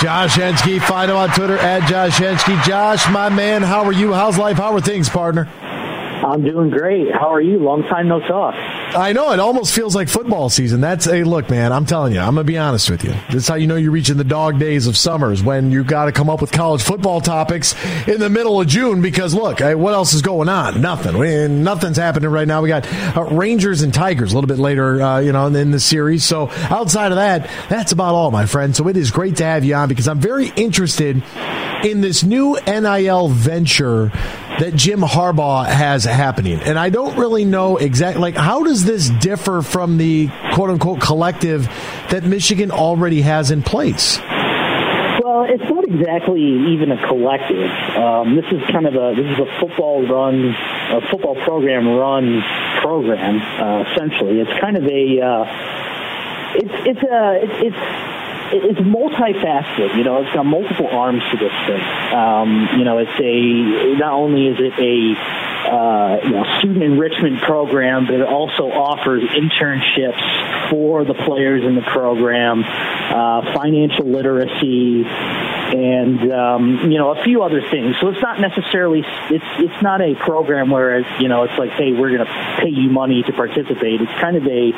Josh Henschke, find him on Twitter at Josh Henschke. Josh, my man, how are you? How's life? How are things, partner? I'm doing great. How are you? Long time no talk. I know it almost feels like football season. That's a look, man. I'm telling you, I'm gonna be honest with you. This is how you know you're reaching the dog days of summers when you've got to come up with college football topics in the middle of June. Because look, what else is going on? Nothing. Nothing's happening right now. We got uh, Rangers and Tigers a little bit later, uh, you know, in the series. So outside of that, that's about all, my friend. So it is great to have you on because I'm very interested in this new NIL venture that Jim Harbaugh has happening. And I don't really know exactly, like, how does this differ from the quote unquote collective that Michigan already has in place? Well, it's not exactly even a collective. Um, this is kind of a this is a football run, a football program run program. Uh, essentially, it's kind of a uh, it's it's a it's, it's it's multifaceted. You know, it's got multiple arms to this thing. Um, you know, it's a not only is it a uh, you know, student enrichment program, but it also offers internships for the players in the program, uh, financial literacy, and um, you know a few other things. So it's not necessarily it's it's not a program where it's, you know it's like hey we're going to pay you money to participate. It's kind of a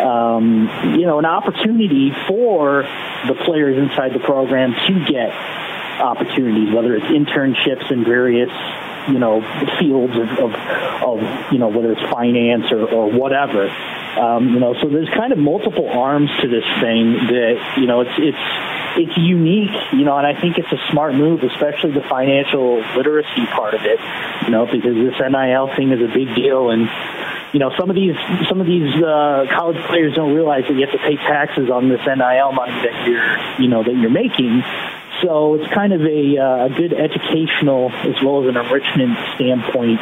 um, you know an opportunity for the players inside the program to get opportunities, whether it's internships in various you know fields of, of, of you know whether it's finance or, or whatever. Um, you know, so there's kind of multiple arms to this thing that you know it's it's it's unique, you know, and I think it's a smart move, especially the financial literacy part of it, you know, because this NIL thing is a big deal, and you know, some of these some of these uh, college players don't realize that you have to pay taxes on this NIL money that you're you know that you're making. So it's kind of a, uh, a good educational as well as an enrichment standpoint.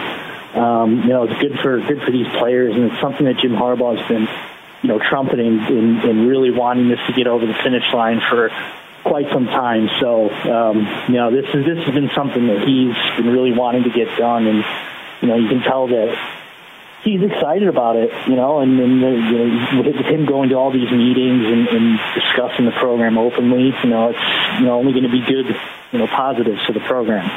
Um, you know, it's good for good for these players, and it's something that Jim Harbaugh has been, you know, trumpeting in, in really wanting this to get over the finish line for quite some time. So, um, you know, this is this has been something that he's been really wanting to get done, and you know, you can tell that he's excited about it, you know, and, uh, you know, with him going to all these meetings and, and discussing the program openly, you know, it's you know only going to be good, you know, positives for the program.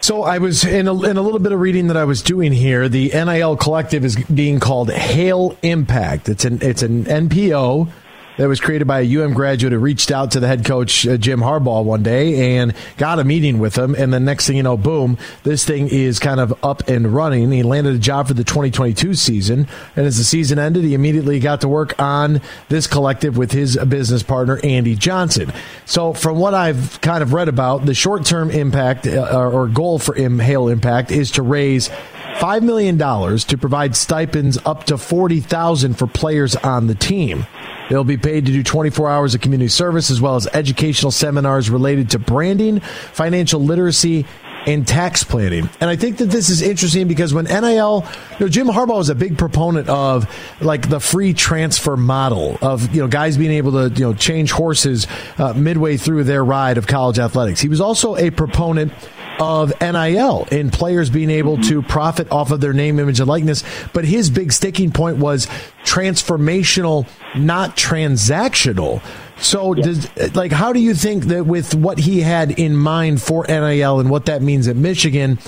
So I was in a, in a little bit of reading that I was doing here. The NIL collective is being called Hail Impact. It's an it's an NPO that was created by a UM graduate who reached out to the head coach, uh, Jim Harbaugh, one day and got a meeting with him. And the next thing you know, boom, this thing is kind of up and running. He landed a job for the 2022 season. And as the season ended, he immediately got to work on this collective with his business partner, Andy Johnson. So, from what I've kind of read about, the short term impact uh, or goal for Hail Impact is to raise $5 million to provide stipends up to 40000 for players on the team. They'll be paid to do 24 hours of community service as well as educational seminars related to branding, financial literacy, and tax planning. And I think that this is interesting because when NIL, you know, Jim Harbaugh is a big proponent of like the free transfer model of, you know, guys being able to, you know, change horses uh, midway through their ride of college athletics. He was also a proponent of NIL and players being able to profit off of their name, image, and likeness. But his big sticking point was transformational, not transactional. So, yeah. does, like, how do you think that with what he had in mind for NIL and what that means at Michigan,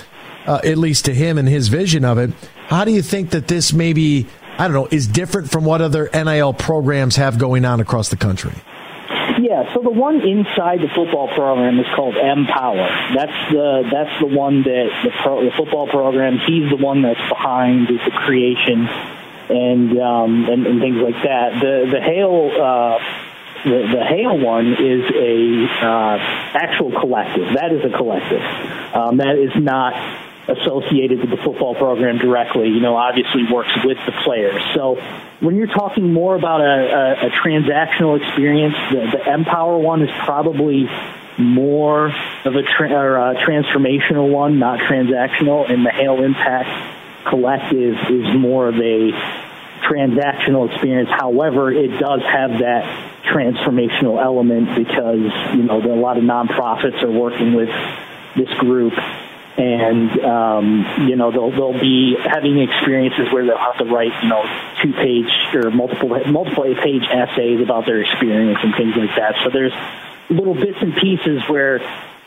uh, at least to him and his vision of it, how do you think that this maybe, I don't know, is different from what other NIL programs have going on across the country? Yeah, so the one inside the football program is called Empower. That's the that's the one that the, pro, the football program. He's the one that's behind the creation and um, and, and things like that. The the Hail Uh, the, the Hail one is a uh, actual collective. That is a collective. Um, that is not associated with the football program directly, you know, obviously works with the players. So when you're talking more about a, a, a transactional experience, the, the Empower one is probably more of a, tra- a transformational one, not transactional, and the Hail Impact Collective is more of a transactional experience. However, it does have that transformational element because you know a lot of nonprofits are working with this group and um, you know they'll they'll be having experiences where they'll have to write you know two page or multiple multiple page essays about their experience and things like that. So there's little bits and pieces where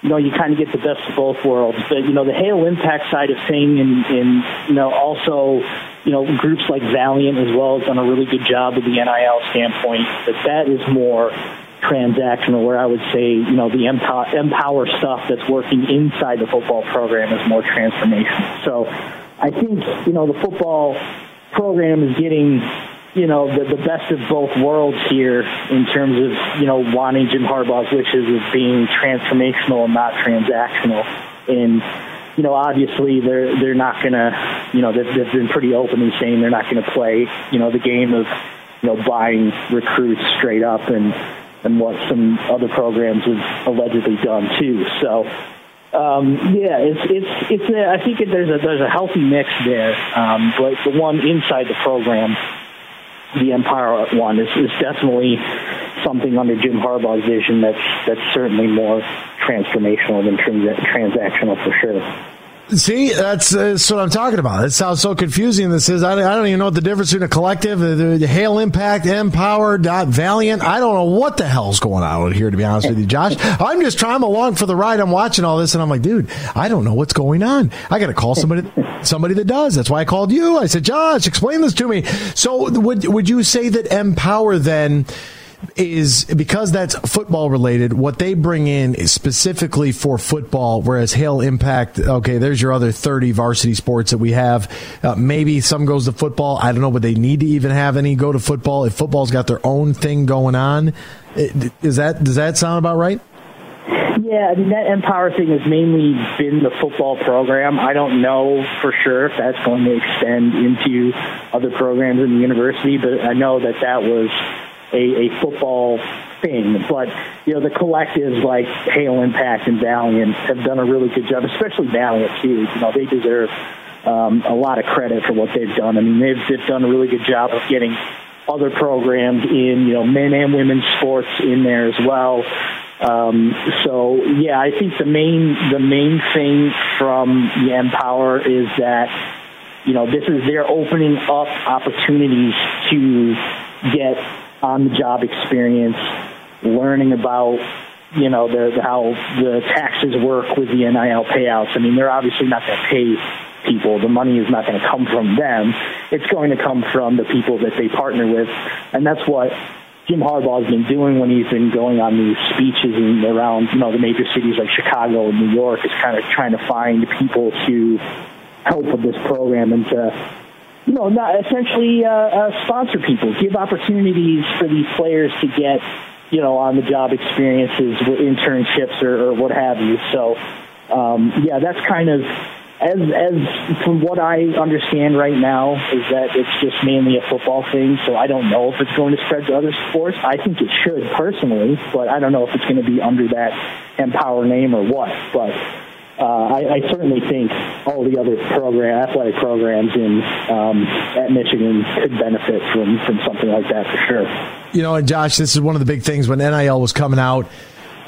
you know, you kind of get the best of both worlds. But, you know, the Hail Impact side of thing and, and, you know, also, you know, groups like Valiant as well has done a really good job with the NIL standpoint. But that is more transactional where I would say, you know, the Empower, stuff that's working inside the football program is more transformational. So I think, you know, the football program is getting you know, the, the best of both worlds here in terms of, you know, wanting Jim Harbaugh's wishes of being transformational and not transactional. And, you know, obviously they're, they're not going to, you know, they've, they've been pretty open openly saying they're not going to play, you know, the game of, you know, buying recruits straight up and, and what some other programs have allegedly done too. So, um, yeah, it's it's it's. A, I think there's a there's a healthy mix there, um, but the one inside the program the Empire one is, is definitely something under Jim Harbaugh's vision that's that's certainly more transformational than trans- transactional for sure. See, that's, uh, that's, what I'm talking about. It sounds so confusing. This is, I, I don't even know what the difference between a collective, uh, the, the Hail Impact, Empower, Dot Valiant. I don't know what the hell's going on out here, to be honest with you, Josh. I'm just trying along for the ride. I'm watching all this and I'm like, dude, I don't know what's going on. I got to call somebody, somebody that does. That's why I called you. I said, Josh, explain this to me. So would, would you say that Empower then, is because that's football related. What they bring in is specifically for football, whereas Hail Impact, okay, there's your other 30 varsity sports that we have. Uh, maybe some goes to football. I don't know, but they need to even have any go to football. If football's got their own thing going on, is that does that sound about right? Yeah, I mean that Empower thing has mainly been the football program. I don't know for sure if that's going to extend into other programs in the university, but I know that that was a, a football thing. But you know, the collectives like Hail Impact and Valiant have done a really good job, especially Valiant too. You know, they deserve um, a lot of credit for what they've done. I mean, they've, they've done a really good job of getting other programs in, you know, men and women's sports in there as well. Um, so yeah, I think the main the main thing from the Empower is that you know this is they're opening up opportunities to get on the job experience, learning about you know the, the, how the taxes work with the NIL payouts. I mean, they're obviously not going to pay people. The money is not going to come from them. It's going to come from the people that they partner with, and that's what Jim Harbaugh has been doing when he's been going on these speeches and around you know the major cities like Chicago and New York is kind of trying to find people to help with this program and to know, not essentially uh, uh, sponsor people, give opportunities for these players to get, you know, on the job experiences, internships, or, or what have you. So, um, yeah, that's kind of as as from what I understand right now is that it's just mainly a football thing. So I don't know if it's going to spread to other sports. I think it should personally, but I don't know if it's going to be under that Empower name or what. But uh, I, I, certainly think all the other program, athletic programs in um, at Michigan could benefit from from something like that for sure. You know, and Josh, this is one of the big things when NIL was coming out.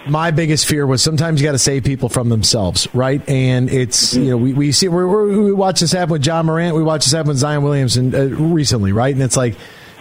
My biggest fear was sometimes you got to save people from themselves, right? And it's you know we, we see we we watch this happen with John Morant, we watch this happen with Zion Williamson uh, recently, right? And it's like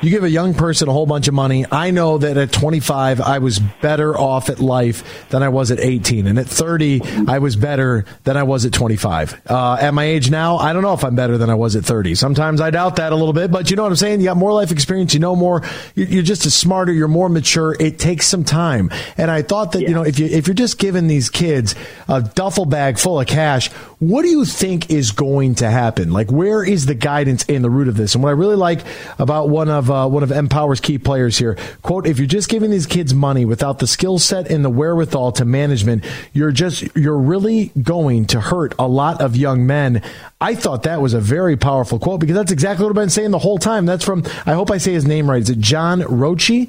you give a young person a whole bunch of money. I know that at 25, I was better off at life than I was at 18. And at 30, I was better than I was at 25. Uh, at my age now, I don't know if I'm better than I was at 30. Sometimes I doubt that a little bit, but you know what I'm saying? You got more life experience. You know more. You're just as smarter. You're more mature. It takes some time. And I thought that, yeah. you know, if you, if you're just giving these kids a duffel bag full of cash, what do you think is going to happen? Like, where is the guidance in the root of this? And what I really like about one of uh, one of Empower's key players here, quote: "If you're just giving these kids money without the skill set and the wherewithal to management, you're just you're really going to hurt a lot of young men." I thought that was a very powerful quote because that's exactly what I've been saying the whole time. That's from I hope I say his name right. Is it John Roche?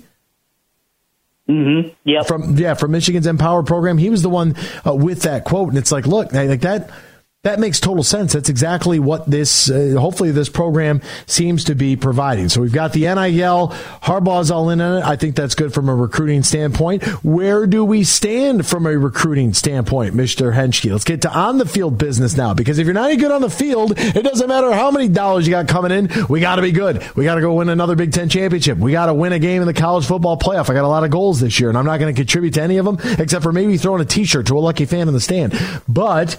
Mm-hmm. Yeah. From yeah, from Michigan's Empower program, he was the one uh, with that quote, and it's like, look, like that that makes total sense. That's exactly what this, uh, hopefully, this program seems to be providing. So we've got the NIL. Harbaugh's all in on it. I think that's good from a recruiting standpoint. Where do we stand from a recruiting standpoint, Mr. Henschke? Let's get to on the field business now, because if you're not any good on the field, it doesn't matter how many dollars you got coming in. We got to be good. We got to go win another Big Ten championship. We got to win a game in the college football playoff. I got a lot of goals this year, and I'm not going to contribute to any of them except for maybe throwing a T-shirt to a lucky fan in the stand. But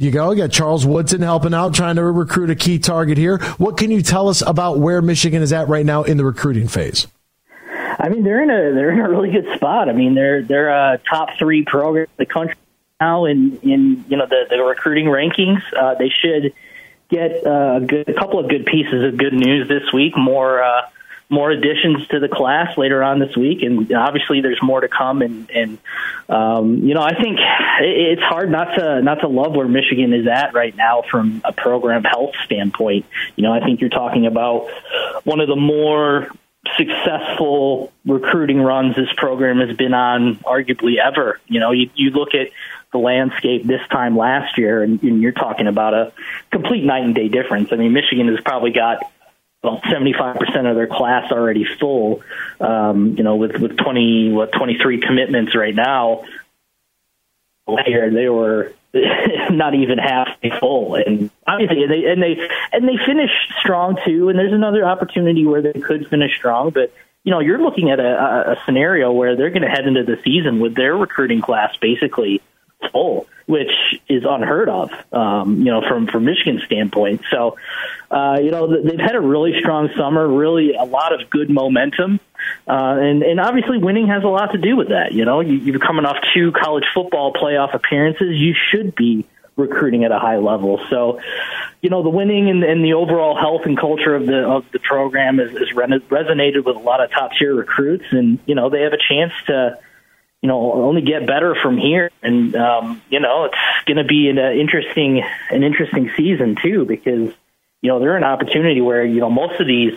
you go. You got Charles Woodson helping out, trying to recruit a key target here. What can you tell us about where Michigan is at right now in the recruiting phase? I mean, they're in a they're in a really good spot. I mean, they're they're a top three program in the country now in in you know the the recruiting rankings. Uh, they should get uh, a good a couple of good pieces of good news this week. More. Uh, more additions to the class later on this week, and obviously there's more to come. And, and um, you know, I think it's hard not to not to love where Michigan is at right now from a program health standpoint. You know, I think you're talking about one of the more successful recruiting runs this program has been on, arguably ever. You know, you, you look at the landscape this time last year, and, and you're talking about a complete night and day difference. I mean, Michigan has probably got well, 75% of their class already full, um, you know, with, with 20, what, 23 commitments right now. Here, they were not even half full, and obviously, they and they and they finished strong too. And there's another opportunity where they could finish strong, but you know, you're looking at a, a scenario where they're going to head into the season with their recruiting class basically full, which is unheard of, um, you know, from from Michigan's standpoint. So, uh, you know, they've had a really strong summer, really a lot of good momentum, uh, and and obviously winning has a lot to do with that. You know, you, you're coming off two college football playoff appearances, you should be recruiting at a high level. So, you know, the winning and, and the overall health and culture of the of the program has, has resonated with a lot of top tier recruits, and you know, they have a chance to you know only get better from here. And um you know it's going to be an uh, interesting an interesting season too because you know they're an opportunity where you know most of these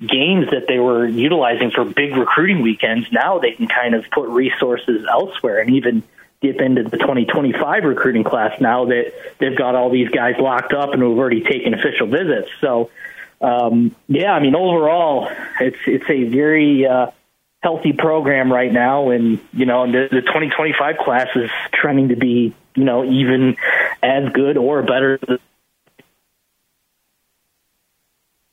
games that they were utilizing for big recruiting weekends now they can kind of put resources elsewhere and even dip into the 2025 recruiting class now that they've got all these guys locked up and have already taken official visits. So um yeah i mean overall it's it's a very uh healthy program right now, and you know the, the 2025 class is trending to be you know even as good or better.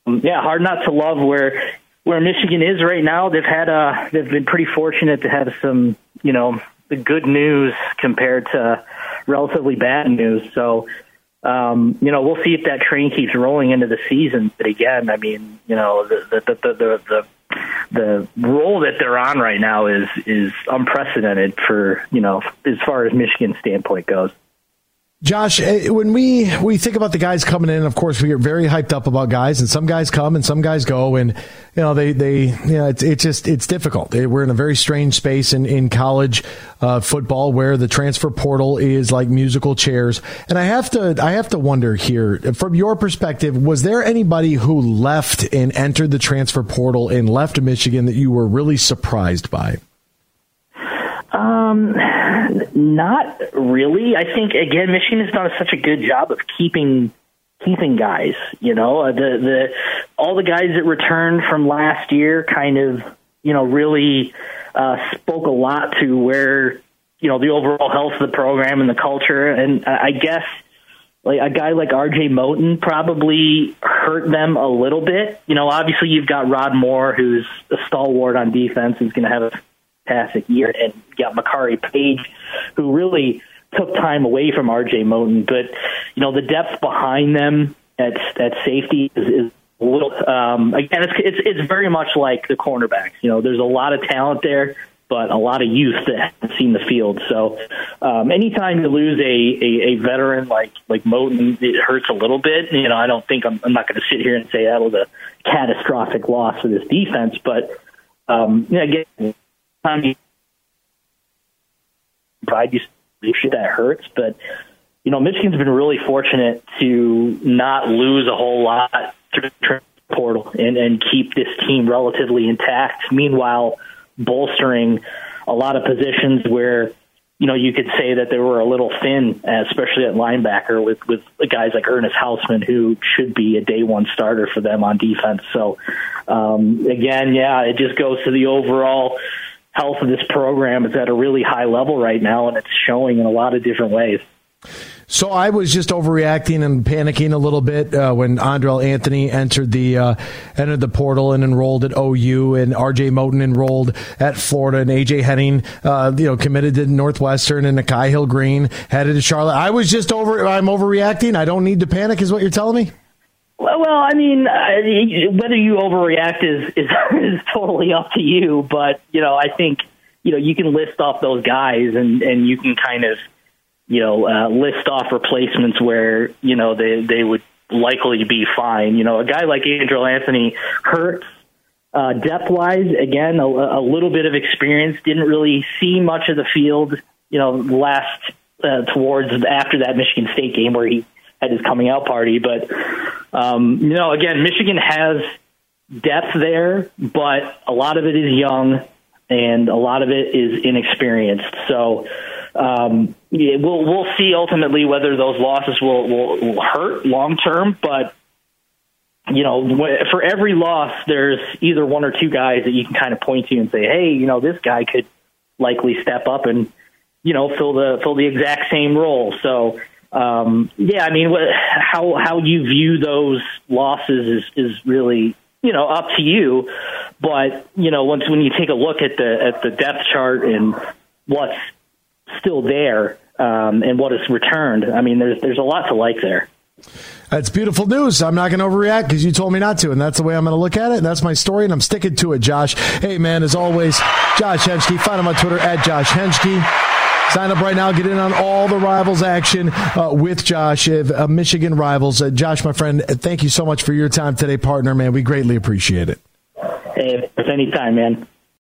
Yeah, hard not to love where where Michigan is right now. They've had a they've been pretty fortunate to have some you know the good news compared to relatively bad news. So um, you know, we'll see if that train keeps rolling into the season. But again, I mean, you know, the the the the, the the roll that they're on right now is is unprecedented for you know as far as Michigan's standpoint goes. Josh, eh, when we we think about the guys coming in, of course, we are very hyped up about guys, and some guys come and some guys go, and you know they they you know it's it's just it's difficult. Eh, we're in a very strange space in in college uh, football where the transfer portal is like musical chairs, and I have to I have to wonder here from your perspective, was there anybody who left and entered the transfer portal and left Michigan that you were really surprised by? Um, not really. I think again, Michigan has done such a good job of keeping keeping guys. You know, uh, the the all the guys that returned from last year kind of you know really uh, spoke a lot to where you know the overall health of the program and the culture. And I guess like a guy like RJ Moten probably hurt them a little bit. You know, obviously you've got Rod Moore, who's a stalwart on defense, who's going to have a fantastic year, and got Makari Paige, who really took time away from R.J. Moten. But you know, the depth behind them at at safety is, is a little. Um, again, it's, it's it's very much like the cornerbacks. You know, there's a lot of talent there, but a lot of youth that haven't seen the field. So, um, anytime you lose a, a, a veteran like like Moten, it hurts a little bit. You know, I don't think I'm, I'm not going to sit here and say that was a catastrophic loss for this defense, but um, you again, time provide you leadership that hurts, but you know, Michigan's been really fortunate to not lose a whole lot through the portal and, and keep this team relatively intact. Meanwhile, bolstering a lot of positions where you know, you could say that they were a little thin, especially at linebacker with with guys like Ernest Hausmann, who should be a day one starter for them on defense. So, um, again, yeah, it just goes to the overall health of this program. is at a really high level right now, and it's showing in a lot of different ways. So I was just overreacting and panicking a little bit uh, when Andrel Anthony entered the uh, entered the portal and enrolled at OU, and R.J. Moten enrolled at Florida, and A.J. Henning, uh, you know, committed to Northwestern, and Nikhai Hill-Green headed to Charlotte. I was just over. I'm overreacting. I don't need to panic, is what you're telling me. Well, well, I mean, uh, whether you overreact is, is is totally up to you. But you know, I think you know you can list off those guys, and and you can kind of you know, uh, list off replacements where, you know, they, they would likely be fine. You know, a guy like Andrel Anthony hurts uh, depth wise. Again, a, a little bit of experience, didn't really see much of the field, you know, last uh, towards after that Michigan State game where he had his coming out party. But, um, you know, again, Michigan has depth there, but a lot of it is young and a lot of it is inexperienced. So, um, yeah, we'll we'll see ultimately whether those losses will will, will hurt long term, but you know, for every loss, there's either one or two guys that you can kind of point to and say, hey, you know, this guy could likely step up and you know fill the fill the exact same role. So. Um, yeah, I mean, how how you view those losses is is really you know up to you. But you know, once when you take a look at the at the depth chart and what's still there um, and what is returned. I mean, there's there's a lot to like there. That's beautiful news. I'm not going to overreact because you told me not to, and that's the way I'm going to look at it. And that's my story, and I'm sticking to it, Josh. Hey, man, as always, Josh Henschke. Find him on Twitter at Josh Henschke. Sign up right now. Get in on all the rivals action uh, with Josh, uh, Michigan rivals. Uh, Josh, my friend, thank you so much for your time today, partner. Man, we greatly appreciate it. Hey, it's anytime, man.